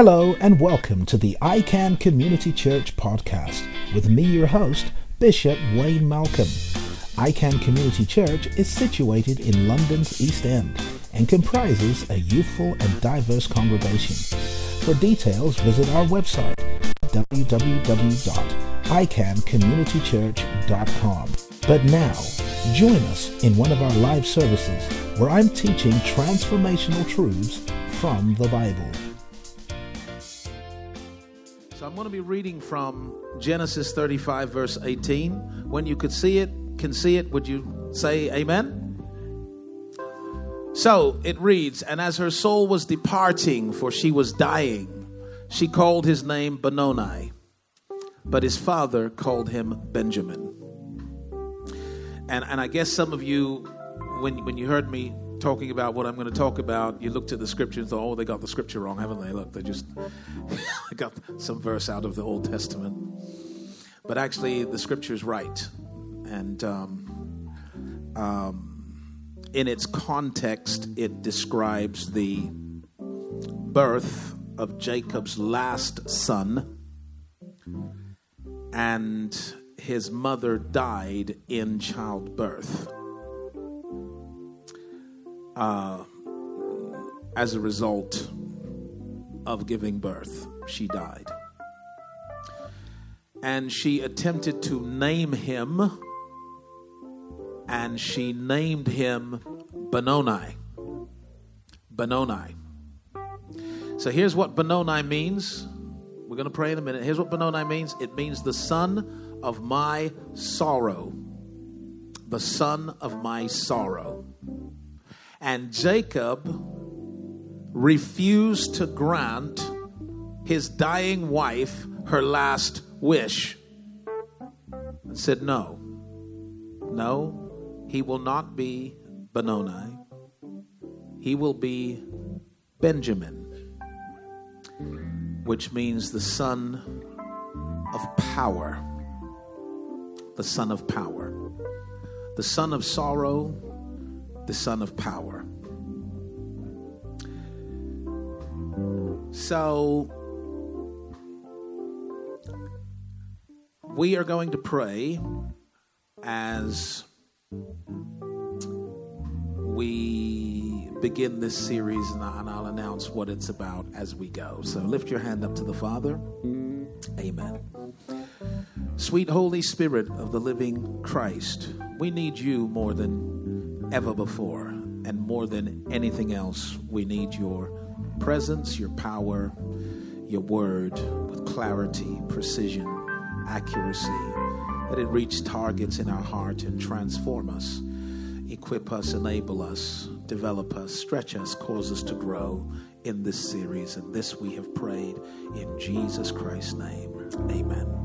Hello and welcome to the ICAN Community Church podcast with me, your host, Bishop Wayne Malcolm. ICAN Community Church is situated in London's East End and comprises a youthful and diverse congregation. For details, visit our website www.icancommunitychurch.com. But now, join us in one of our live services where I'm teaching transformational truths from the Bible. So I'm going to be reading from Genesis 35, verse 18. When you could see it, can see it, would you say amen? So it reads, And as her soul was departing, for she was dying, she called his name Benoni, but his father called him Benjamin. And, and I guess some of you, when, when you heard me talking about what I'm going to talk about, you looked at the scripture and thought, oh, they got the scripture wrong, haven't they? Look, they just got some verse out of the Old Testament. But actually, the scripture is right. And um, um, in its context, it describes the birth of Jacob's last son. And his mother died in childbirth uh, as a result of giving birth. She died. And she attempted to name him, and she named him Benoni. Benoni. So here's what Benoni means. We're going to pray in a minute. Here's what Benoni means it means the son of my sorrow. The son of my sorrow. And Jacob refused to grant his dying wife her last wish and said, No, no, he will not be Benoni. He will be Benjamin, which means the son of power. The son of power. The son of sorrow the Son of Power. So, we are going to pray as we begin this series, and I'll announce what it's about as we go. So, lift your hand up to the Father. Amen. Sweet Holy Spirit of the living Christ, we need you more than ever before. And more than anything else, we need your presence, your power, your word with clarity, precision, accuracy, that it reach targets in our heart and transform us, equip us, enable us, develop us, stretch us, cause us to grow in this series. And this we have prayed in Jesus Christ's name. Amen.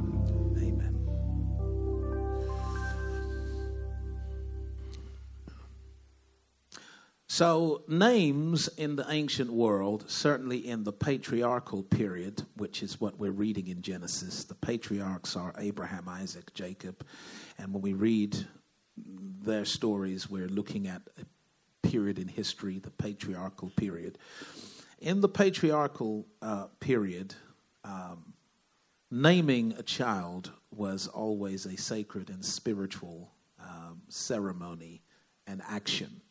So, names in the ancient world, certainly in the patriarchal period, which is what we're reading in Genesis, the patriarchs are Abraham, Isaac, Jacob. And when we read their stories, we're looking at a period in history, the patriarchal period. In the patriarchal uh, period, um, naming a child was always a sacred and spiritual um, ceremony and action.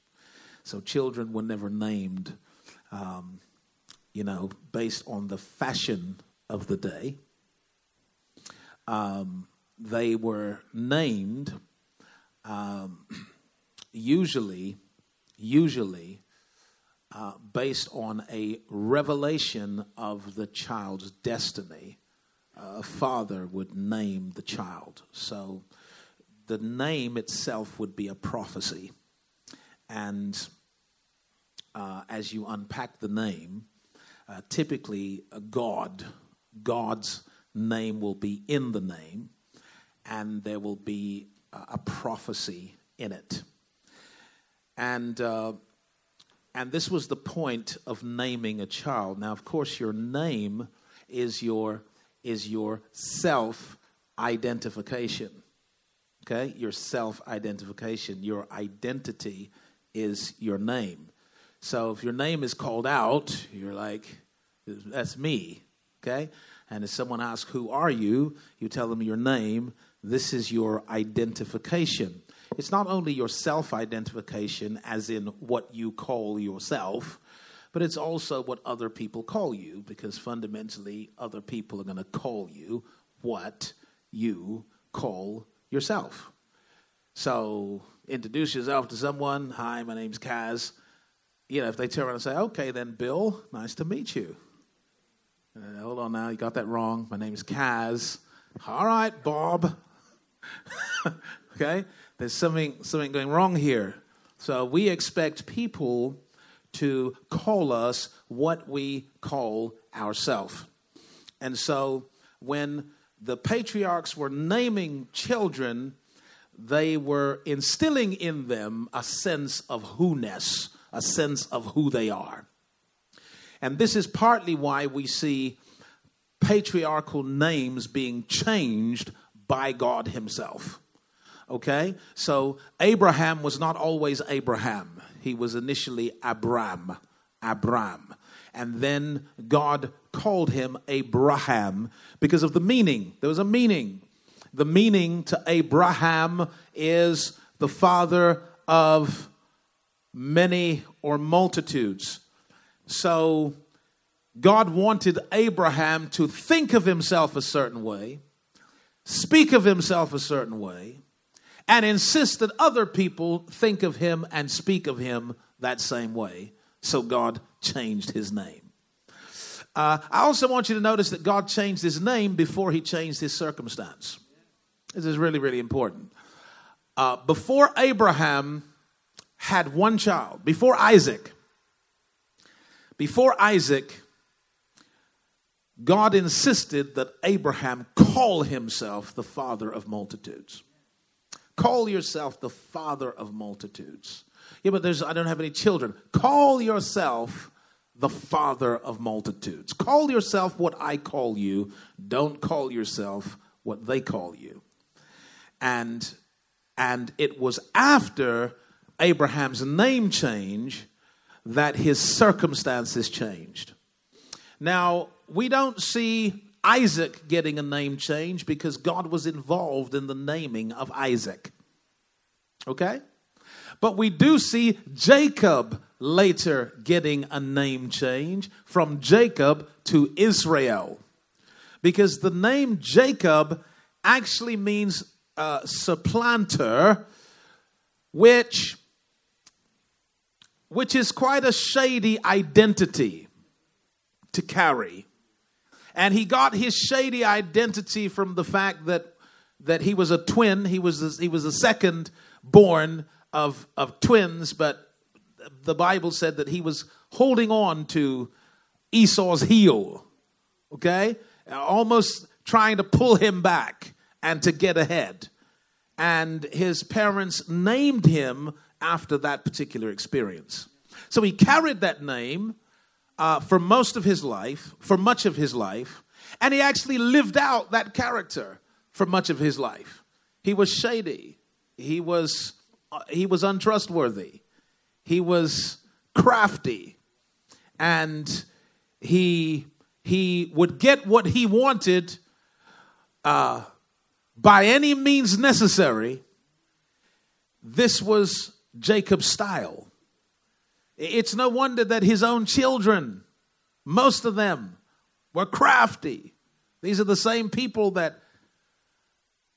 So children were never named, um, you know, based on the fashion of the day. Um, they were named um, usually, usually uh, based on a revelation of the child's destiny. A father would name the child. So the name itself would be a prophecy. And uh, as you unpack the name, uh, typically a God, God's name will be in the name, and there will be a prophecy in it. And uh, and this was the point of naming a child. Now, of course, your name is your is your self identification. Okay, your self identification, your identity is your name. So if your name is called out, you're like, That's me. Okay? And if someone asks, Who are you? you tell them your name. This is your identification. It's not only your self identification, as in what you call yourself, but it's also what other people call you, because fundamentally, other people are going to call you what you call yourself. So, introduce yourself to someone. Hi, my name's Kaz. You know, if they turn around and say, okay, then Bill, nice to meet you. Uh, hold on now, you got that wrong. My name is Kaz. All right, Bob. okay? There's something, something going wrong here. So we expect people to call us what we call ourselves. And so when the patriarchs were naming children, they were instilling in them a sense of who ness, a sense of who they are. And this is partly why we see patriarchal names being changed by God Himself. Okay? So Abraham was not always Abraham, he was initially Abram. Abram. And then God called him Abraham because of the meaning. There was a meaning. The meaning to Abraham is the father of many or multitudes. So God wanted Abraham to think of himself a certain way, speak of himself a certain way, and insist that other people think of him and speak of him that same way. So God changed his name. Uh, I also want you to notice that God changed his name before he changed his circumstance. This is really, really important. Uh, before Abraham had one child, before Isaac, before Isaac, God insisted that Abraham call himself the father of multitudes. Call yourself the father of multitudes. Yeah, but there's I don't have any children. Call yourself the father of multitudes. Call yourself what I call you. Don't call yourself what they call you. And and it was after Abraham's name change that his circumstances changed. Now, we don't see Isaac getting a name change because God was involved in the naming of Isaac. Okay? But we do see Jacob later getting a name change from Jacob to Israel. Because the name Jacob actually means uh, supplanter, which, which is quite a shady identity to carry. And he got his shady identity from the fact that, that he was a twin, he was, a, he was the second born of, of twins, but the Bible said that he was holding on to Esau's heel, okay? Almost trying to pull him back and to get ahead. And his parents named him after that particular experience. So he carried that name uh, for most of his life, for much of his life, and he actually lived out that character for much of his life. He was shady. He was uh, he was untrustworthy. He was crafty, and he he would get what he wanted uh, by any means necessary. This was Jacob's style. It's no wonder that his own children, most of them, were crafty. These are the same people that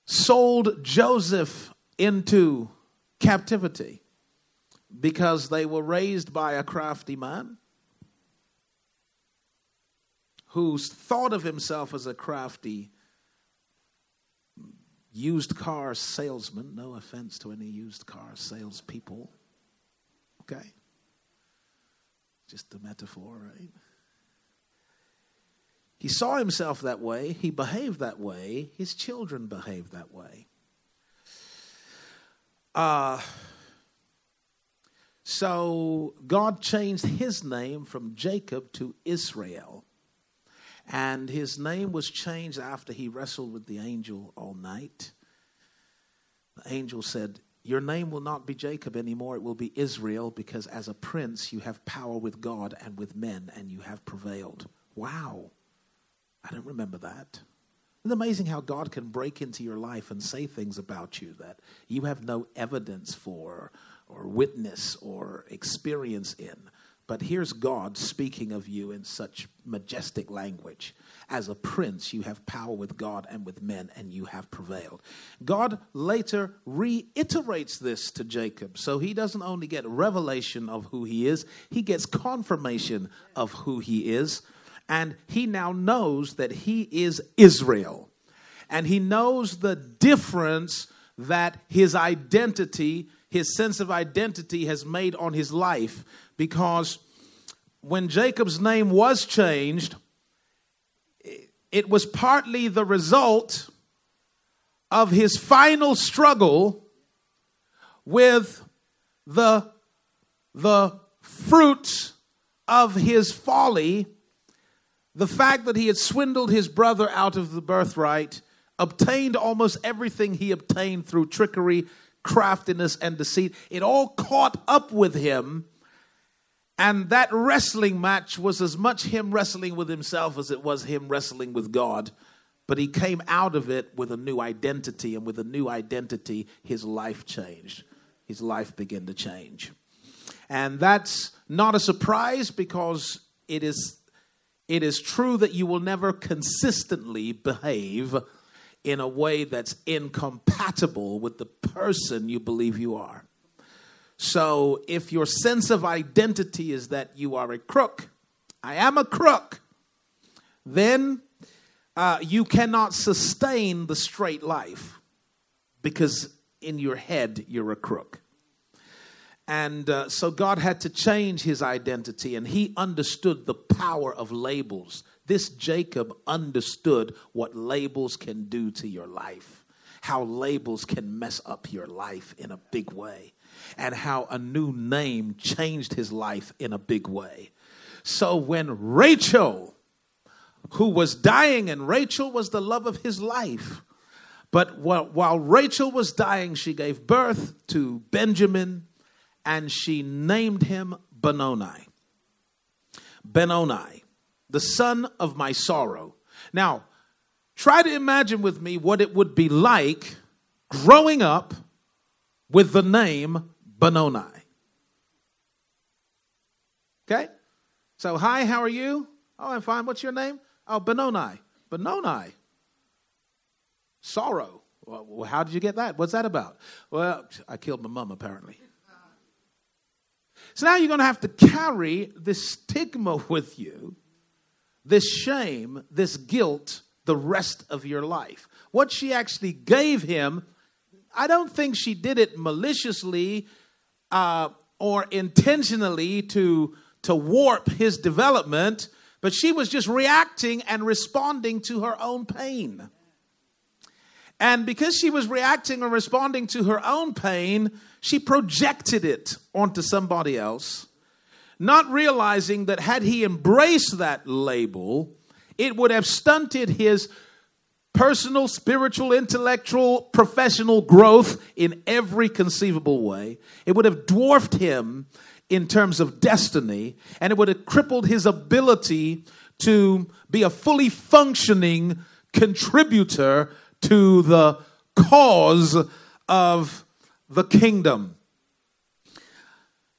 sold Joseph into captivity because they were raised by a crafty man who thought of himself as a crafty used car salesman. No offense to any used car salespeople. Okay? Just a metaphor, right? He saw himself that way. He behaved that way. His children behaved that way. Uh, so God changed his name from Jacob to Israel. And his name was changed after he wrestled with the angel all night. The angel said, Your name will not be Jacob anymore, it will be Israel, because as a prince you have power with God and with men, and you have prevailed. Wow, I don't remember that. It's amazing how God can break into your life and say things about you that you have no evidence for, or witness, or experience in. But here's God speaking of you in such majestic language. As a prince, you have power with God and with men, and you have prevailed. God later reiterates this to Jacob. So he doesn't only get revelation of who he is, he gets confirmation of who he is. And he now knows that he is Israel. And he knows the difference that his identity, his sense of identity, has made on his life because when Jacob's name was changed, it was partly the result of his final struggle with the, the fruit of his folly, the fact that he had swindled his brother out of the birthright, obtained almost everything he obtained through trickery, craftiness, and deceit. It all caught up with him and that wrestling match was as much him wrestling with himself as it was him wrestling with God. But he came out of it with a new identity, and with a new identity, his life changed. His life began to change. And that's not a surprise because it is, it is true that you will never consistently behave in a way that's incompatible with the person you believe you are. So if your sense of identity is that you are a crook, I am a crook, then uh, you cannot sustain the straight life because in your head you're a crook. And uh, so God had to change his identity, and he understood the power of labels. This Jacob understood what labels can do to your life, how labels can mess up your life in a big way and how a new name changed his life in a big way. So when Rachel, who was dying, and Rachel was the love of his life, but while, Rachel was dying, she gave birth to Benjamin and she named him Benoni. Benoni, the son of my sorrow. Now, try to imagine with me what it would be like growing up with the name Benoni. Okay? So, hi, how are you? Oh, I'm fine. What's your name? Oh, Benoni. Benoni. Sorrow. Well, how did you get that? What's that about? Well, I killed my mom, apparently. So now you're going to have to carry this stigma with you, this shame, this guilt, the rest of your life. What she actually gave him, I don't think she did it maliciously uh, or intentionally to, to warp his development, but she was just reacting and responding to her own pain. And because she was reacting and responding to her own pain, she projected it onto somebody else, not realizing that had he embraced that label, it would have stunted his personal, spiritual, intellectual, professional growth in every conceivable way. It would have dwarfed him in terms of destiny, and it would have crippled his ability to be a fully functioning contributor to the cause of the kingdom.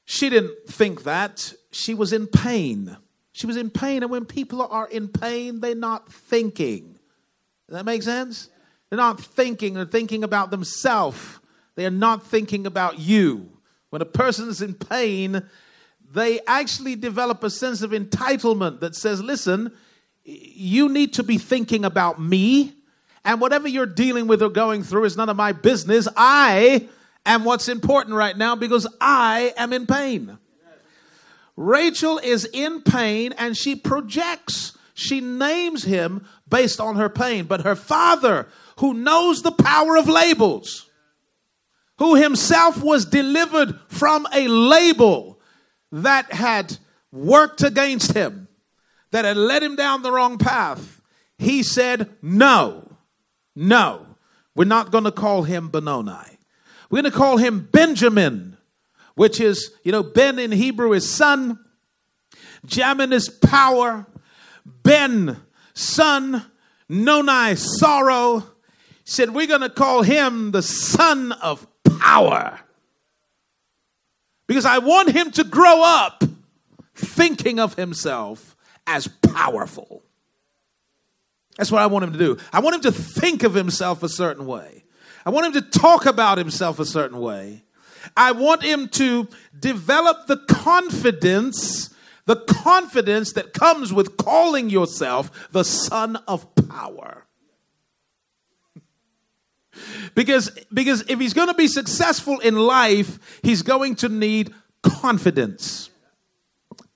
She didn't think that. She was in pain. She was in pain, and when people are in pain, they're not thinking. Does that make sense? They're not thinking, they're thinking about themselves. They are not thinking about you. When a person's in pain, they actually develop a sense of entitlement that says, listen, you need to be thinking about me, and whatever you're dealing with or going through is none of my business. I am what's important right now because I am in pain. Rachel is in pain and she projects she names him based on her pain. But her father, who knows the power of labels, who himself was delivered from a label that had worked against him, that had led him down the wrong path, he said, No, no, we're not going to call him Benoni. We're going to call him Benjamin, which is, you know, Ben in Hebrew is son, Jamin is power, Ben, son, Noni, sorrow, said, We're going to call him the son of power. Because I want him to grow up thinking of himself as powerful. That's what I want him to do. I want him to think of himself a certain way. I want him to talk about himself a certain way. I want him to develop the confidence, the confidence that comes with calling yourself the son of power. because, because if he's going to be successful in life, he's going to need confidence.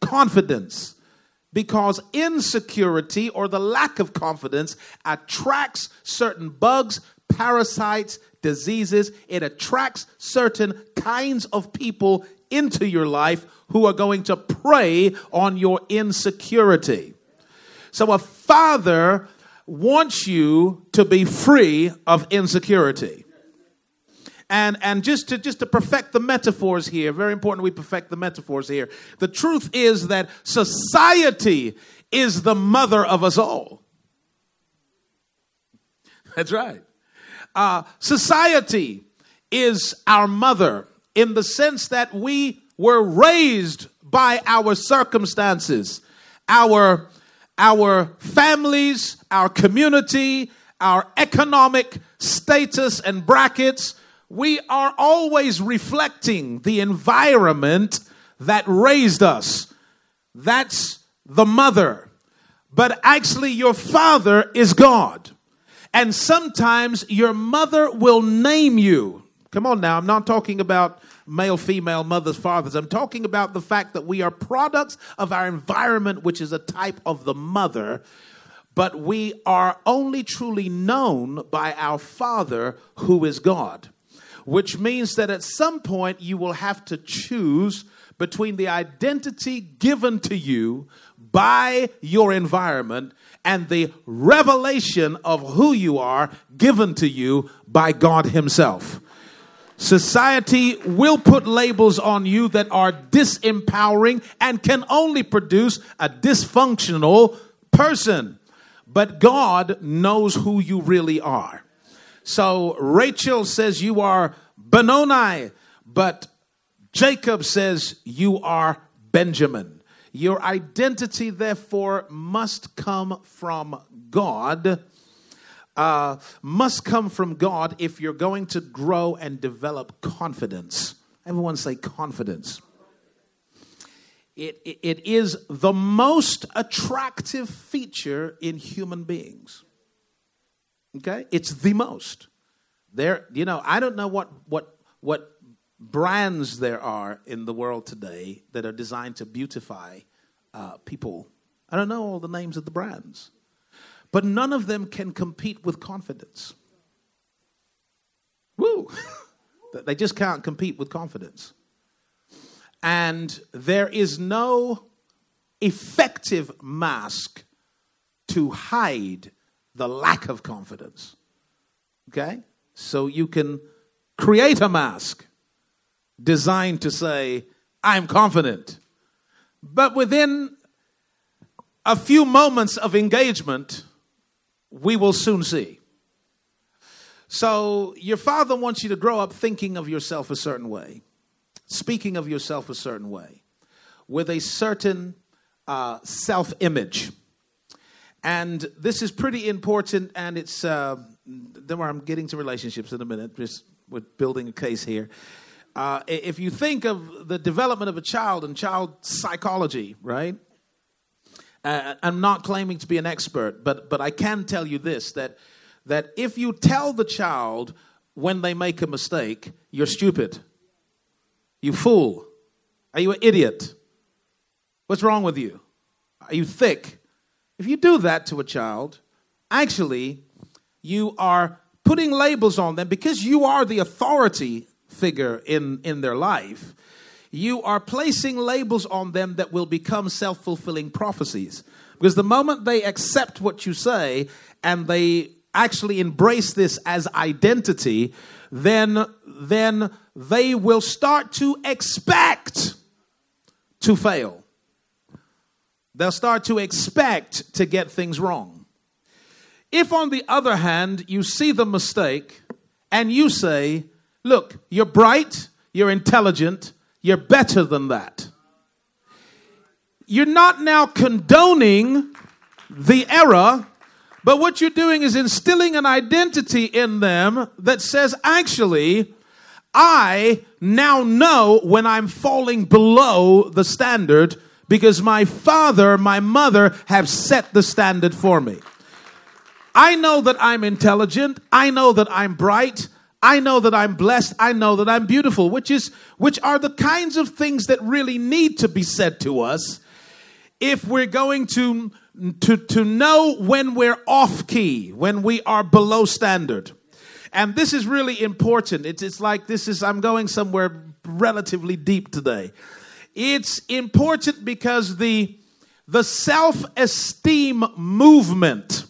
Confidence. Because insecurity or the lack of confidence attracts certain bugs, parasites, diseases. It attracts certain kinds of people into your life who are going to prey on your insecurity. So a father wants you to be free of insecurity. And, and just to just to perfect the metaphors here, very important we perfect the metaphors here. The truth is that society is the mother of us all. That's right. Uh, society is our mother in the sense that we were raised by our circumstances, our, our families, our community, our economic status and brackets. We are always reflecting the environment that raised us. That's the mother. But actually, your father is God. And sometimes your mother will name you. Come on now, I'm not talking about male, female, mothers, fathers. I'm talking about the fact that we are products of our environment, which is a type of the mother, but we are only truly known by our Father who is God. Which means that at some point you will have to choose between the identity given to you by your environment and the revelation of who you are given to you by God Himself. Society will put labels on you that are disempowering and can only produce a dysfunctional person. But God knows who you really are. So Rachel says you are Benoni, but Jacob says you are Benjamin. Your identity, therefore, must come from God. Uh, must come from God if you're going to grow and develop confidence. Everyone say confidence. It, it, it is the most attractive feature in human beings. Okay? It's the most. There, you know, I don't know what, what, what brands there are in the world today that are designed to beautify uh, people. I don't know all the names of the brands, but none of them can compete with confidence. Woo! they just can't compete with confidence. And there is no effective mask to hide the lack of confidence. Okay? So you can create a mask designed to say, I'm confident. But within a few moments of engagement, we will soon see. So, your father wants you to grow up thinking of yourself a certain way, speaking of yourself a certain way, with a certain uh, self image. And this is pretty important, and it's, uh, I'm getting to relationships in a minute, just we're building a case here. Uh, if you think of the development of a child and child psychology, right? Uh, I'm not claiming to be an expert, but but I can tell you this: that that if you tell the child when they make a mistake, you're stupid, you fool, are you an idiot? What's wrong with you? Are you thick? If you do that to a child, actually, you are putting labels on them because you are the authority figure in, in their life, you are placing labels on them that will become self fulfilling prophecies. Because the moment they accept what you say and they actually embrace this as identity, then, then they will start to expect to fail. they'll start to expect to get things wrong. If, on the other hand, you see the mistake and you say, Look, you're bright, you're intelligent, you're better than that. You're not now condoning the error, but what you're doing is instilling an identity in them that says, actually, I now know when I'm falling below the standard because my father, my mother have set the standard for me. I know that I'm intelligent. I know that I'm bright. I know that I'm blessed. I know that I'm beautiful, which is which are the kinds of things that really need to be said to us if we're going to to to know when we're off key, when we are below standard. And this is really important. It's it's like this is I'm going somewhere relatively deep today. It's important because the the self-esteem movement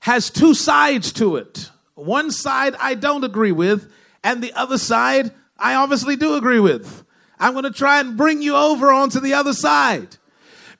has two sides to it. One side I don't agree with, and the other side I obviously do agree with. I'm going to try and bring you over onto the other side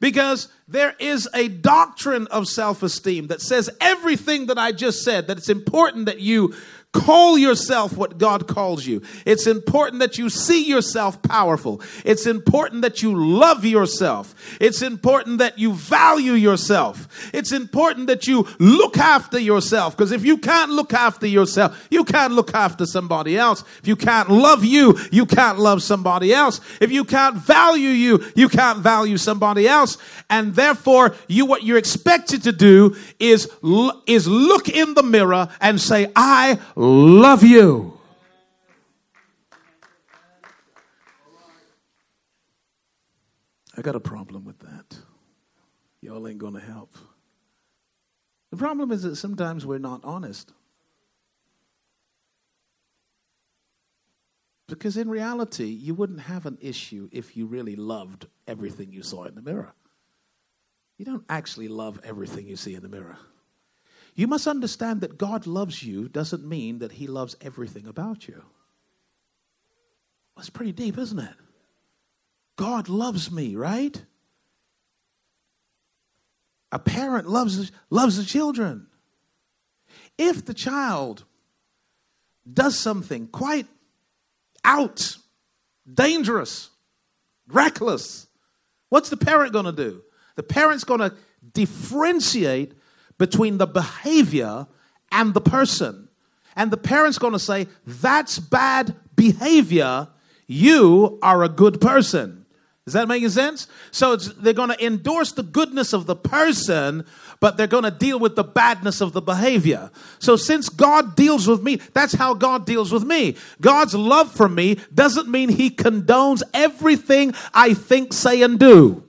because there is a doctrine of self esteem that says everything that I just said, that it's important that you Call yourself what God calls you. It's important that you see yourself powerful. It's important that you love yourself. It's important that you value yourself. It's important that you look after yourself. Because if you can't look after yourself, you can't look after somebody else. If you can't love you, you can't love somebody else. If you can't value you, you can't value somebody else. And therefore, you what you're expected to do is, is look in the mirror and say, I love you. I got a problem with that. Y'all ain't going to help. The problem is that sometimes we're not honest. Because in reality, you wouldn't have an issue if you really loved everything you saw in the mirror. You don't actually love everything you see in the mirror. You must understand that God loves you doesn't mean that He loves everything about you. That's pretty deep, isn't it? God loves me, right? A parent loves, loves the children. If the child does something quite out, dangerous, reckless, what's the parent going to do? The parent's going to differentiate between the behavior and the person. And the parent's going to say, That's bad behavior. You are a good person. Is that making sense? So they're going to endorse the goodness of the person, but they're going to deal with the badness of the behavior. So since God deals with me, that's how God deals with me. God's love for me doesn't mean he condones everything I think, say, and do.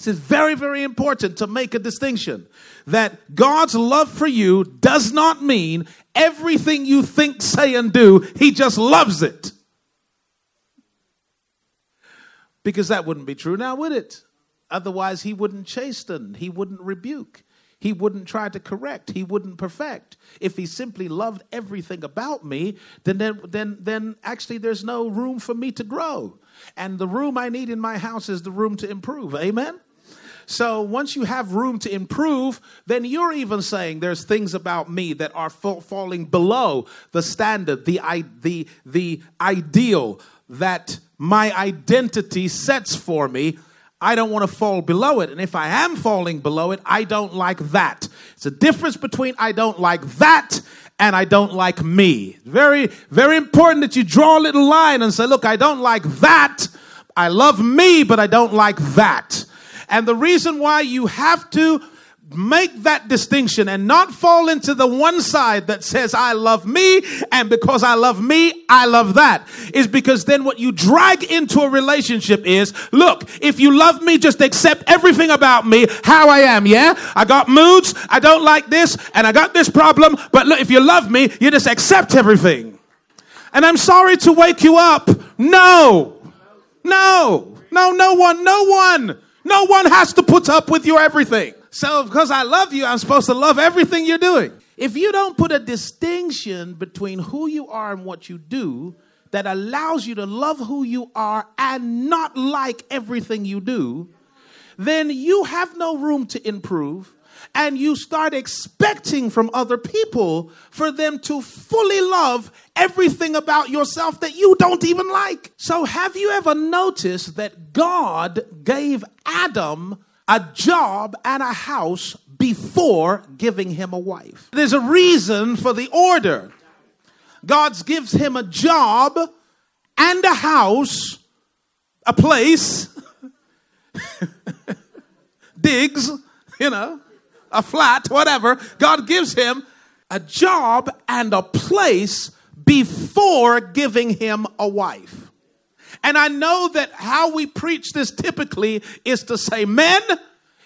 This is very, very important to make a distinction that God's love for you does not mean everything you think, say, and do, He just loves it. Because that wouldn't be true now, would it? Otherwise, He wouldn't chasten, He wouldn't rebuke, He wouldn't try to correct, He wouldn't perfect. If He simply loved everything about me, then, then, then, then actually there's no room for me to grow. And the room I need in my house is the room to improve. Amen? So once you have room to improve, then you're even saying there's things about me that are falling below the standard, the, the, the ideal that my identity sets for me. I don't want to fall below it. And if I am falling below it, I don't like that. It's a difference between I don't like that and I don't like me. Very, very important that you draw a little line and say, look, I don't like that. I love me, but I don't like that. And the reason why you have to make that distinction and not fall into the one side that says, I love me, and because I love me, I love that, is because then what you drag into a relationship is, look, if you love me, just accept everything about me, how I am, yeah? I got moods, I don't like this, and I got this problem, but look, if you love me, you just accept everything. And I'm sorry to wake you up. No. No. No, no one, no one. No one has to put up with your everything. So, because I love you, I'm supposed to love everything you're doing. If you don't put a distinction between who you are and what you do that allows you to love who you are and not like everything you do, then you have no room to improve and you start expecting from other people for them to fully love everything about yourself that you don't even like. So, have you ever noticed that God gave Adam a job and a house before giving him a wife? There's a reason for the order. God gives him a job and a house, a place, digs, you know, a flat, whatever. God gives him a job and a place before giving him a wife. And I know that how we preach this typically is to say, men,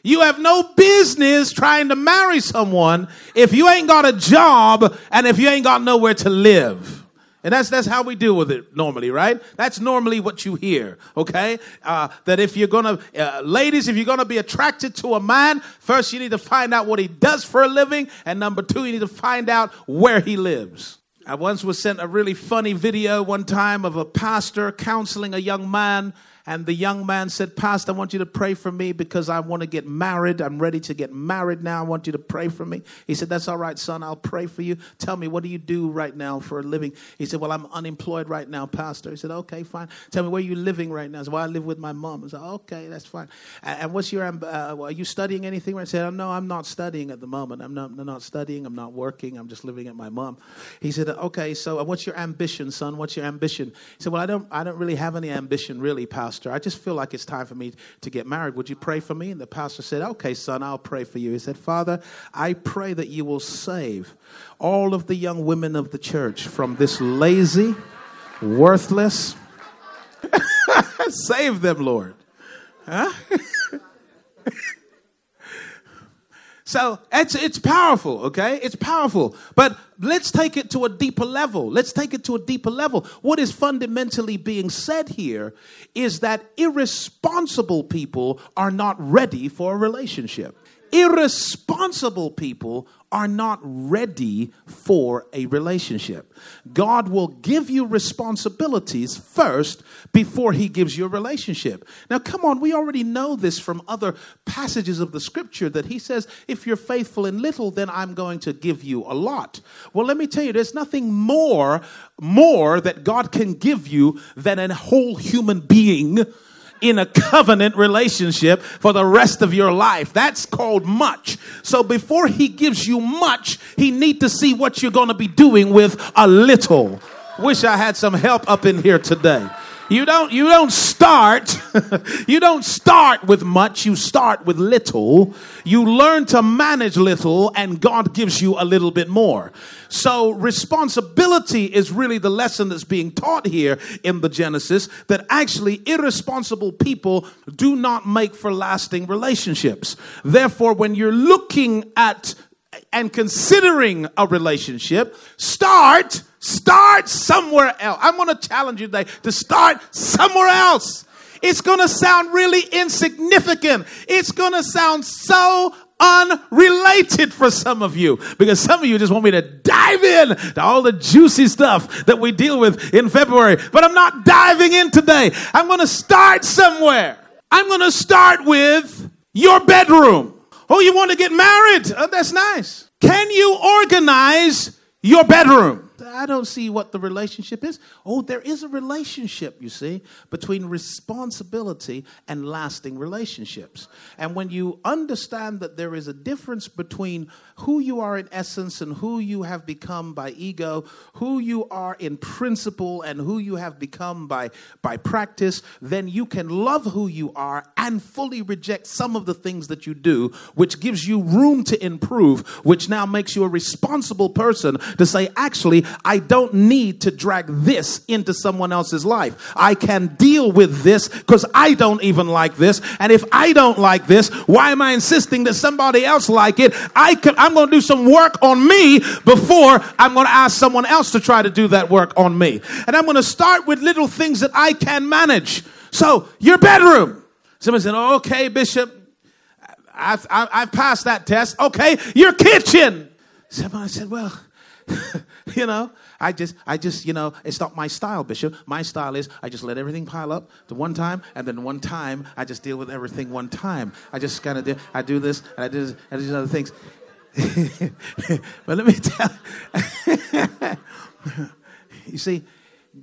you have no business trying to marry someone if you ain't got a job and if you ain't got nowhere to live. And that's, that's how we deal with it normally, right? That's normally what you hear, okay? Uh, that if you're gonna, uh, ladies, if you're gonna be attracted to a man, first you need to find out what he does for a living, and number two, you need to find out where he lives. I once was sent a really funny video one time of a pastor counseling a young man and the young man said, Pastor, I want you to pray for me because I want to get married. I'm ready to get married now. I want you to pray for me. He said, That's all right, son. I'll pray for you. Tell me, what do you do right now for a living? He said, Well, I'm unemployed right now, Pastor. He said, Okay, fine. Tell me, where are you living right now? I said, Well, I live with my mom. I said, Okay, that's fine. And what's your, uh, are you studying anything? I said, oh, No, I'm not studying at the moment. I'm not, I'm not studying. I'm not working. I'm just living at my mom. He said, Okay, so what's your ambition, son? What's your ambition? He said, Well, I don't, I don't really have any ambition, really, Pastor pastor, I just feel like it's time for me to get married. Would you pray for me? And the pastor said, Okay, son, I'll pray for you. He said, Father, I pray that you will save all of the young women of the church from this lazy, worthless. save them, Lord. Huh? So it's, it's powerful, okay? It's powerful. But let's take it to a deeper level. Let's take it to a deeper level. What is fundamentally being said here is that irresponsible people are not ready for a relationship. Irresponsible people are not ready for a relationship. God will give you responsibilities first before he gives you a relationship. Now, come on, we already know this from other passages of the scripture that he says, if you're faithful in little, then I'm going to give you a lot. Well, let me tell you, there's nothing more, more that God can give you than a whole human being in a covenant relationship for the rest of your life. That's called much. So before he gives you much, he need to see what you're going to be doing with a little. Wish I had some help up in here today. You don't you don't start you don't start with much, you start with little. You learn to manage little and God gives you a little bit more. So responsibility is really the lesson that's being taught here in the Genesis that actually irresponsible people do not make for lasting relationships. Therefore when you're looking at and considering a relationship, start Start somewhere else. I'm going to challenge you today to start somewhere else. It's going to sound really insignificant. It's going to sound so unrelated for some of you because some of you just want me to dive in to all the juicy stuff that we deal with in February. But I'm not diving in today. I'm going to start somewhere. I'm going to start with your bedroom. Oh, you want to get married? Oh, that's nice. Can you organize your bedroom? I don't see what the relationship is. Oh, there is a relationship, you see, between responsibility and lasting relationships. And when you understand that there is a difference between who you are in essence and who you have become by ego, who you are in principle and who you have become by, by practice, then you can love who you are and fully reject some of the things that you do, which gives you room to improve, which now makes you a responsible person to say, actually, I don't need to drag this into someone else's life. I can deal with this because I don't even like this. And if I don't like this, why am I insisting that somebody else like it? I can, I'm going to do some work on me before I'm going to ask someone else to try to do that work on me. And I'm going to start with little things that I can manage. So, your bedroom. Somebody said, okay, Bishop, I've, I've passed that test. Okay, your kitchen. Somebody said, well, you know, I just, I just, you know, it's not my style, Bishop. My style is I just let everything pile up to one time, and then one time I just deal with everything one time. I just kind of do, I do this, and I do this, and I do other things. but let me tell you see,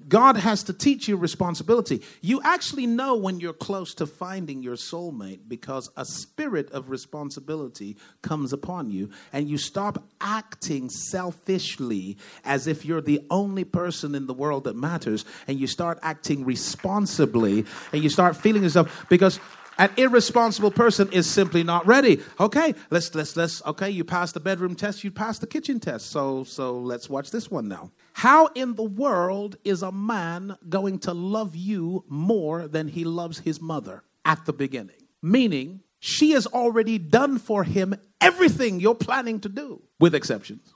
God has to teach you responsibility. You actually know when you're close to finding your soulmate because a spirit of responsibility comes upon you and you stop acting selfishly as if you're the only person in the world that matters and you start acting responsibly and you start feeling yourself because an irresponsible person is simply not ready. Okay, let's let's let's okay, you passed the bedroom test, you passed the kitchen test. So so let's watch this one now. How in the world is a man going to love you more than he loves his mother at the beginning? Meaning, she has already done for him everything you're planning to do, with exceptions.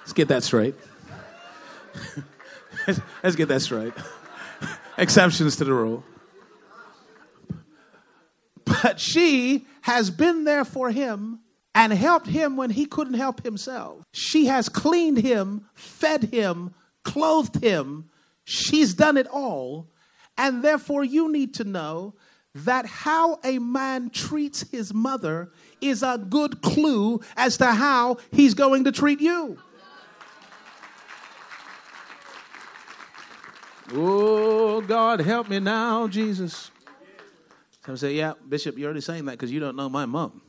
Let's get that straight. Let's get that straight. Exceptions to the rule. But she has been there for him and helped him when he couldn't help himself. She has cleaned him, fed him, clothed him. She's done it all. And therefore, you need to know that how a man treats his mother is a good clue as to how he's going to treat you. Oh, God, help me now, Jesus. Some say, Yeah, Bishop, you're already saying that because you don't know my mom.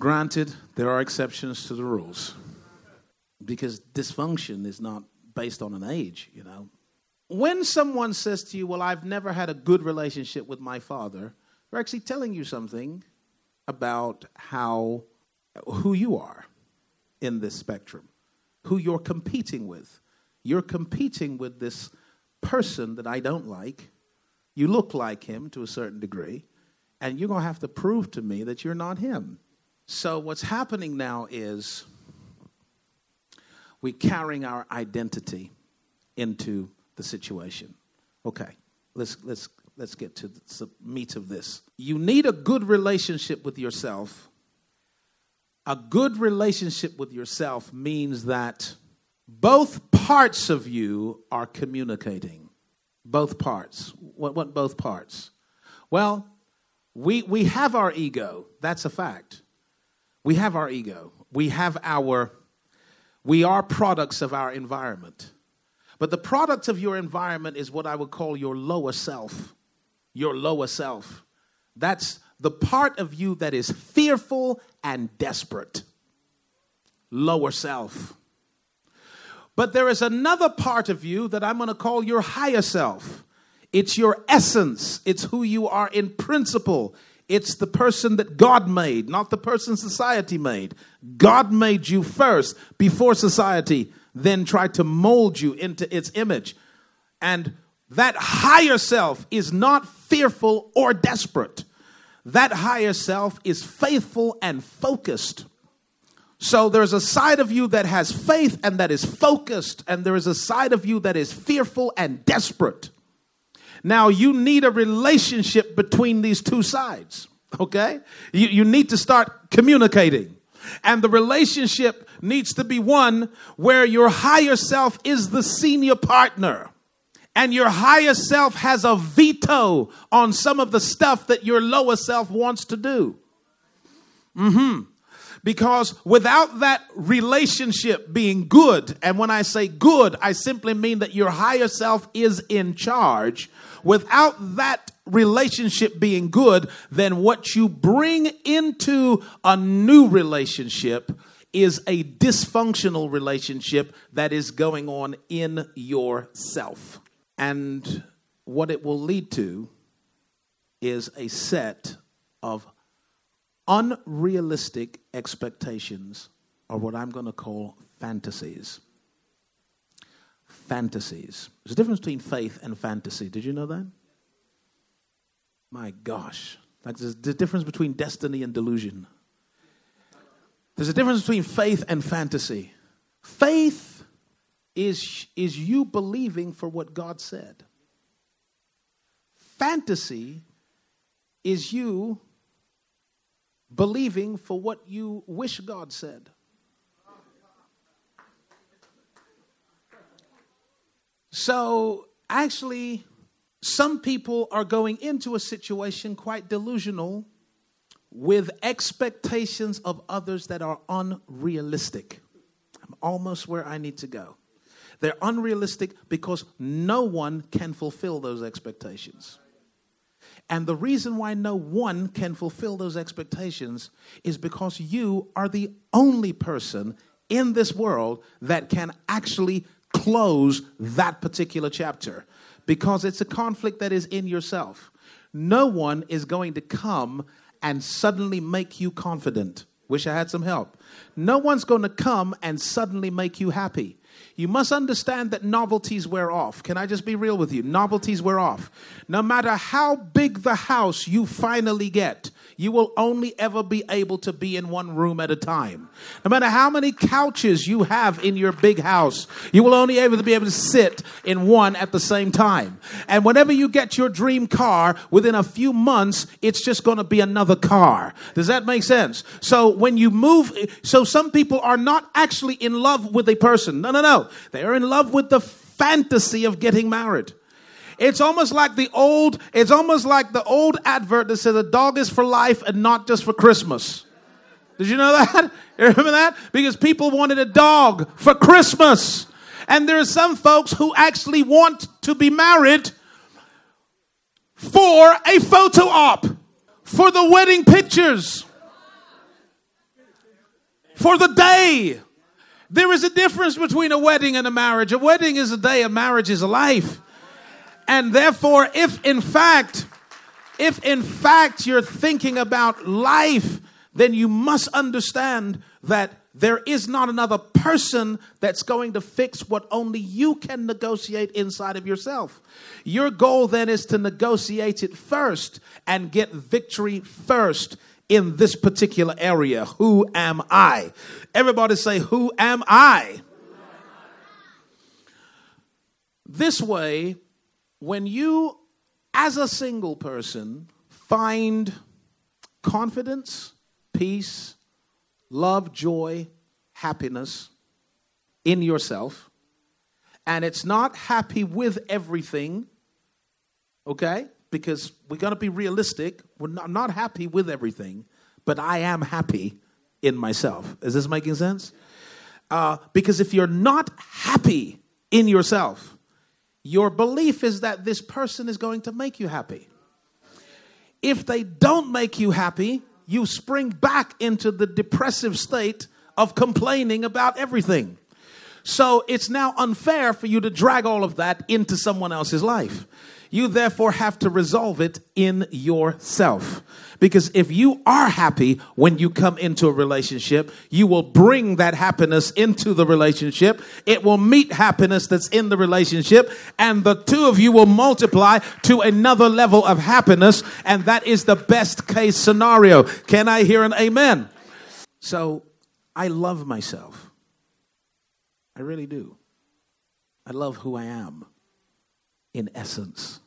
Granted, there are exceptions to the rules because dysfunction is not based on an age, you know. When someone says to you, Well, I've never had a good relationship with my father, they're actually telling you something about how who you are in this spectrum, who you're competing with. You're competing with this person that I don't like. You look like him to a certain degree, and you're going to have to prove to me that you're not him. So, what's happening now is we're carrying our identity into the situation. Okay, let's, let's, let's get to the meat of this. You need a good relationship with yourself. A good relationship with yourself means that both parts of you are communicating. Both parts. What, what both parts? Well, we, we have our ego. That's a fact. We have our ego. We have our, we are products of our environment. But the product of your environment is what I would call your lower self. Your lower self. That's the part of you that is fearful and desperate. Lower self. But there is another part of you that I'm going to call your higher self. It's your essence, it's who you are in principle, it's the person that God made, not the person society made. God made you first before society then tried to mold you into its image. And that higher self is not fearful or desperate. That higher self is faithful and focused. So there's a side of you that has faith and that is focused, and there is a side of you that is fearful and desperate. Now, you need a relationship between these two sides, okay? You, you need to start communicating. And the relationship needs to be one where your higher self is the senior partner. And your higher self has a veto on some of the stuff that your lower self wants to do. Mm-hmm. Because without that relationship being good, and when I say good, I simply mean that your higher self is in charge. Without that relationship being good, then what you bring into a new relationship is a dysfunctional relationship that is going on in yourself. And what it will lead to is a set of unrealistic expectations are what I'm going to call fantasies. Fantasies. There's a difference between faith and fantasy. Did you know that? My gosh. Like there's the difference between destiny and delusion. There's a difference between faith and fantasy. Faith is, is you believing for what God said. Fantasy is you believing for what you wish God said. So, actually, some people are going into a situation quite delusional with expectations of others that are unrealistic. I'm almost where I need to go. They're unrealistic because no one can fulfill those expectations. And the reason why no one can fulfill those expectations is because you are the only person in this world that can actually close that particular chapter because it's a conflict that is in yourself. No one is going to come and suddenly make you confident. Wish I had some help. No one's going to come and suddenly make you happy. You must understand that novelties wear off. Can I just be real with you? Novelties wear off. No matter how big the house you finally get, you will only ever be able to be in one room at a time. No matter how many couches you have in your big house, you will only to be able to sit in one at the same time. And whenever you get your dream car, within a few months, it's just going to be another car. Does that make sense? So when you move, so some people are not actually in love with a person. No, no, no. They are in love with the fantasy of getting married. It's almost like the old, it's almost like the old advert that says a dog is for life and not just for Christmas. Did you know that? You remember that? Because people wanted a dog for Christmas. And there are some folks who actually want to be married for a photo op, for the wedding pictures, for the day. There is a difference between a wedding and a marriage. A wedding is a day, a marriage is a life. And therefore, if in fact, if in fact you're thinking about life, then you must understand that there is not another person that's going to fix what only you can negotiate inside of yourself. Your goal then is to negotiate it first and get victory first in this particular area. Who am I? Everybody say, Who am I? This way, when you, as a single person, find confidence, peace, love, joy, happiness in yourself, and it's not happy with everything, okay? Because we're gonna be realistic. We're not, not happy with everything, but I am happy in myself. Is this making sense? Uh, because if you're not happy in yourself, your belief is that this person is going to make you happy. If they don't make you happy, you spring back into the depressive state of complaining about everything. So it's now unfair for you to drag all of that into someone else's life. You therefore have to resolve it in yourself. Because if you are happy when you come into a relationship, you will bring that happiness into the relationship. It will meet happiness that's in the relationship, and the two of you will multiply to another level of happiness, and that is the best case scenario. Can I hear an amen? So I love myself. I really do. I love who I am in essence.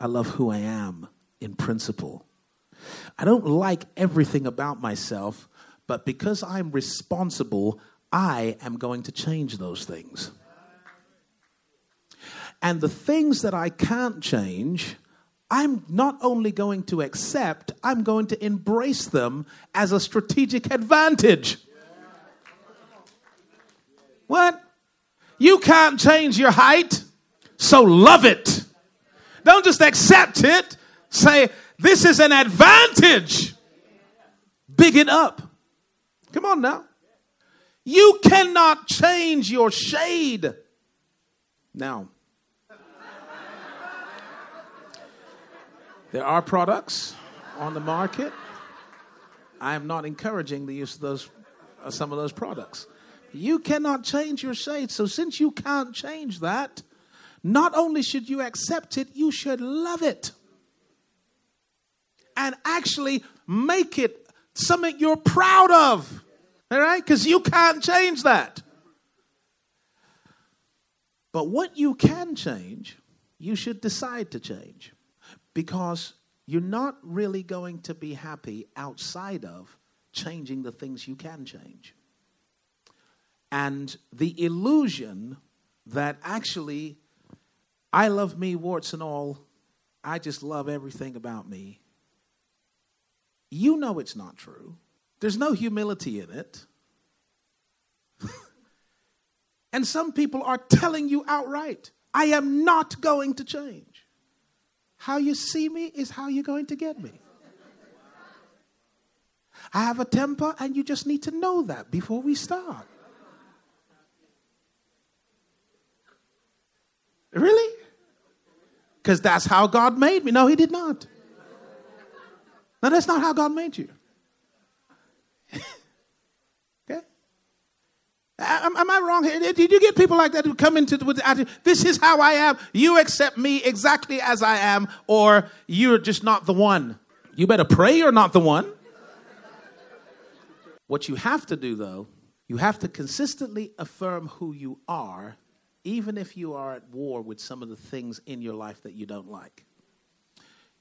I love who I am in principle. I don't like everything about myself, but because I'm responsible, I am going to change those things. And the things that I can't change, I'm not only going to accept, I'm going to embrace them as a strategic advantage. What? You can't change your height. So love it. Don't just accept it. Say, this is an advantage. Big it up. Come on now. You cannot change your shade. Now, there are products on the market. I am not encouraging the use of those, uh, some of those products. You cannot change your shade. So, since you can't change that, not only should you accept it, you should love it. And actually make it something you're proud of. All right? Because you can't change that. But what you can change, you should decide to change. Because you're not really going to be happy outside of changing the things you can change. And the illusion that actually I love me, warts and all. I just love everything about me. You know it's not true. There's no humility in it. and some people are telling you outright, I am not going to change. How you see me is how you're going to get me. I have a temper, and you just need to know that before we start. Really? Because that's how God made me. No, He did not. No, that's not how God made you. okay? Am, am, I wrong here? Did you get people like that who come into with the attitude, this is how I am, you accept me exactly as I am, or you're just not the one? You better pray you're not the one. What you have to do, though, you have to consistently affirm who you are, even if you are at war with some of the things in your life that you don't like.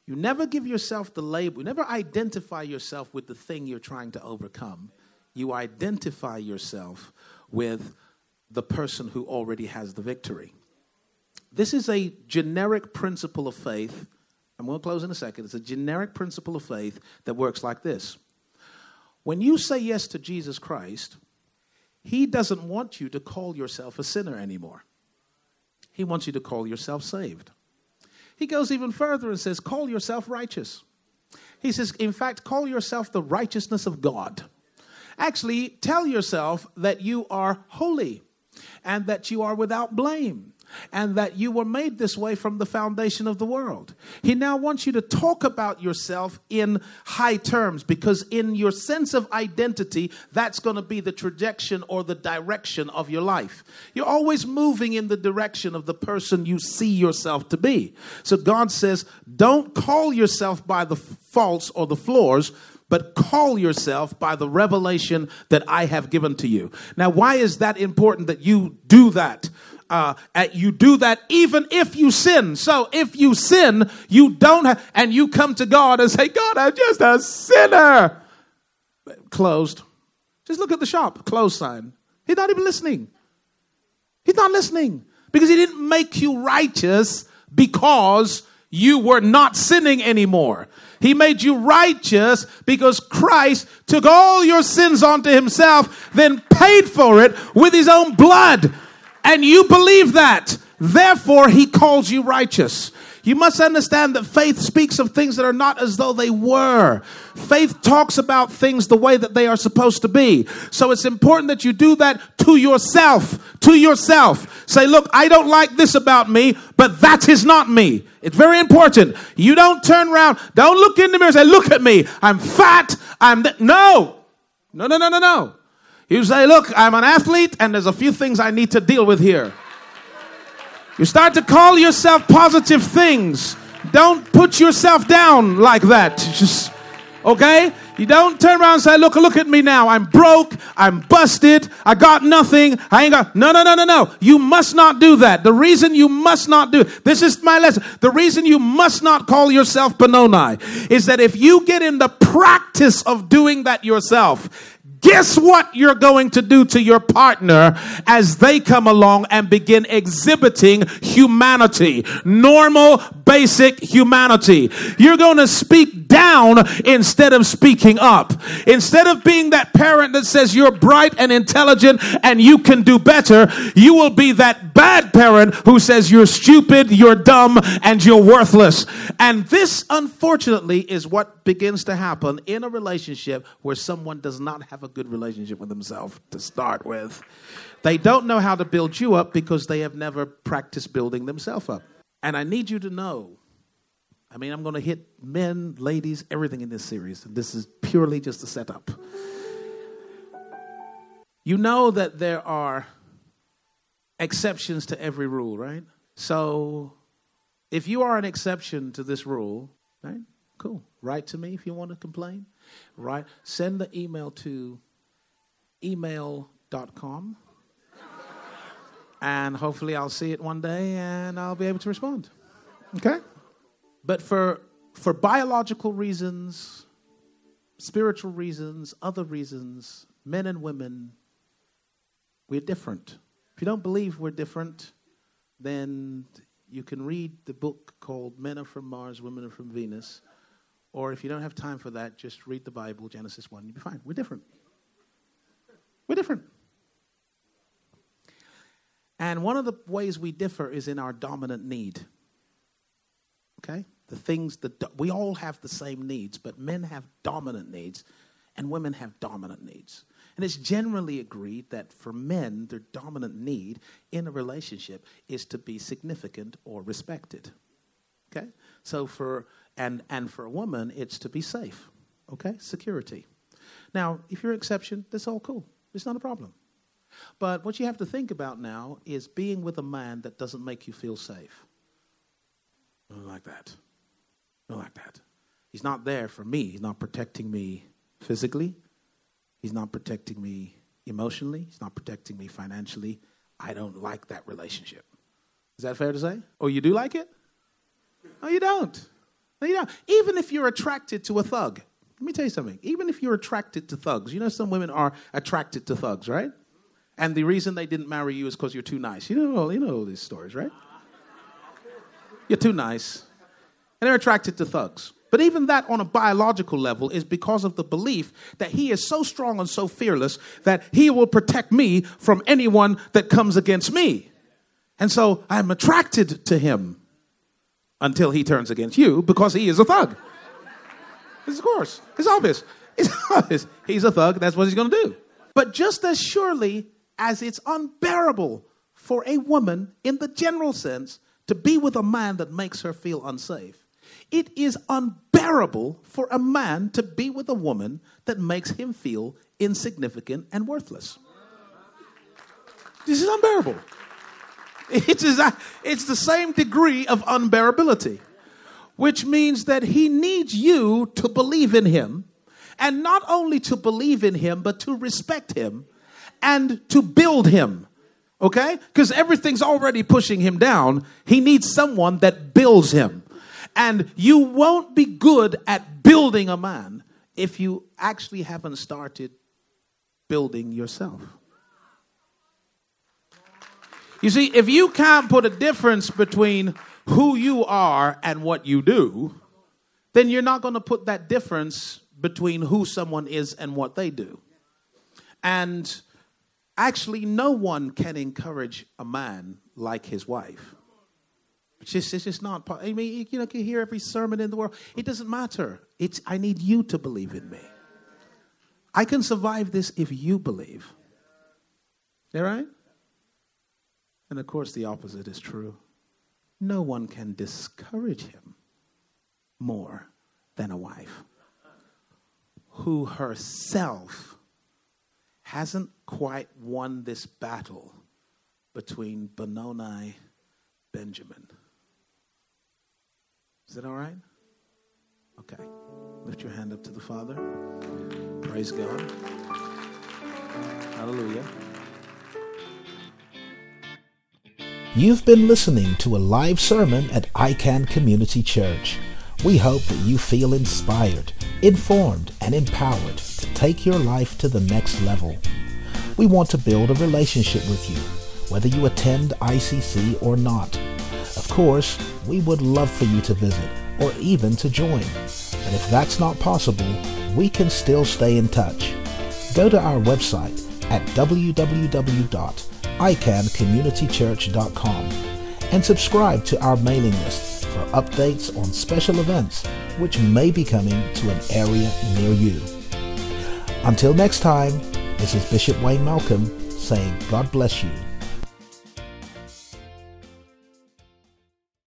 You never give yourself the label, you never identify yourself with the thing you're trying to overcome. You identify yourself with the person who already has the victory. This is a generic principle of faith. I'm going to close in a second. It's a generic principle of faith that works like this. When you say yes to Jesus Christ, He doesn't want you to call yourself a sinner anymore. He wants you to call yourself saved. He goes even further and says, Call yourself righteous. He says, In fact, call yourself the righteousness of God. Actually, tell yourself that you are holy and that you are without blame and that you were made this way from the foundation of the world. He now wants you to talk about yourself in high terms because, in your sense of identity, that's going to be the trajectory or the direction of your life. You're always moving in the direction of the person you see yourself to be. So, God says, don't call yourself by the faults or the flaws but call yourself by the revelation that I have given to you. Now, why is that important that you do that? Uh, you do that even if you sin. So if you sin, you don't, have, and you come to God and say, God, I'm just a sinner. Closed. Just look at the shop, closed sign. He's not even listening. He's not listening because he didn't make you righteous because you were not sinning anymore. He made you righteous because Christ took all your sins onto himself, then paid for it with his own blood and you believe that. Therefore, he calls you righteous. You must understand that faith speaks of things that are not as though they were. Faith talks about things the way that they are supposed to be. So it's important that you do that to yourself. To yourself. Say, look, I don't like this about me, but that is not me. It's very important. You don't turn around, don't look in the mirror and say, look at me. I'm fat. I'm th-. no. No, no, no, no, no. You say, Look, I'm an athlete and there's a few things I need to deal with here. You start to call yourself positive things. Don't put yourself down like that. Just, okay? You don't turn around and say, Look, look at me now. I'm broke. I'm busted. I got nothing. I ain't got. No, no, no, no, no. You must not do that. The reason you must not do this is my lesson. The reason you must not call yourself Benoni is that if you get in the practice of doing that yourself, Guess what you're going to do to your partner as they come along and begin exhibiting humanity, normal, basic humanity. You're going to speak down instead of speaking up. Instead of being that parent that says you're bright and intelligent and you can do better, you will be that bad parent who says you're stupid, you're dumb, and you're worthless. And this, unfortunately, is what begins to happen in a relationship where someone does not have a good relationship with themselves to start with. They don't know how to build you up because they have never practiced building themselves up. And I need you to know I mean, I'm going to hit men, ladies, everything in this series. This is purely just a setup. You know that there are exceptions to every rule, right? So if you are an exception to this rule, right? Cool. Write to me if you want to complain. Right? Send the email to email.com. and hopefully I'll see it one day and I'll be able to respond. Okay? But for for biological reasons, spiritual reasons, other reasons, men and women, we're different. If you don't believe we're different, then you can read the book called Men Are From Mars, Women Are From Venus. Or if you don't have time for that, just read the Bible, Genesis 1, you'll be fine. We're different. We're different. And one of the ways we differ is in our dominant need. Okay? The things that we all have the same needs, but men have dominant needs and women have dominant needs. And it's generally agreed that for men, their dominant need in a relationship is to be significant or respected. Okay? So for and and for a woman, it's to be safe. Okay? Security. Now, if you're an exception, that's all cool. It's not a problem. But what you have to think about now is being with a man that doesn't make you feel safe. Like that. Don't like that. He's not there for me. He's not protecting me physically. He's not protecting me emotionally. He's not protecting me financially. I don't like that relationship. Is that fair to say? Or you do like it? No, you don't. No, you don't. Even if you're attracted to a thug. Let me tell you something. Even if you're attracted to thugs, you know some women are attracted to thugs, right? And the reason they didn't marry you is because you're too nice. You know, you know all these stories, right? You're too nice. And they're attracted to thugs. But even that on a biological level is because of the belief that he is so strong and so fearless that he will protect me from anyone that comes against me. And so I'm attracted to him until he turns against you because he is a thug. Of course, it's obvious. It's obvious. He's a thug, that's what he's going to do. But just as surely as it's unbearable for a woman, in the general sense, to be with a man that makes her feel unsafe, it is unbearable for a man to be with a woman that makes him feel insignificant and worthless. This is unbearable. It is a, it's the same degree of unbearability, which means that he needs you to believe in him, and not only to believe in him, but to respect him and to build him. Okay? Because everything's already pushing him down. He needs someone that builds him. And you won't be good at building a man if you actually haven't started building yourself. You see, if you can't put a difference between who you are and what you do, then you're not going to put that difference between who someone is and what they do. And actually, no one can encourage a man like his wife. It's just, it's just not. I mean, you know, you can hear every sermon in the world. It doesn't matter. It's I need you to believe in me. I can survive this if you believe. All right? And of course, the opposite is true. No one can discourage him more than a wife who herself hasn't quite won this battle between Benoni Benjamin. Is that all right? Okay. Lift your hand up to the Father. Praise God. Hallelujah. You've been listening to a live sermon at ICAN Community Church. We hope that you feel inspired, informed, and empowered to take your life to the next level. We want to build a relationship with you, whether you attend ICC or not. Of course, we would love for you to visit or even to join. But if that's not possible, we can still stay in touch. Go to our website at www.icancommunitychurch.com and subscribe to our mailing list for updates on special events which may be coming to an area near you. Until next time, this is Bishop Wayne Malcolm saying God bless you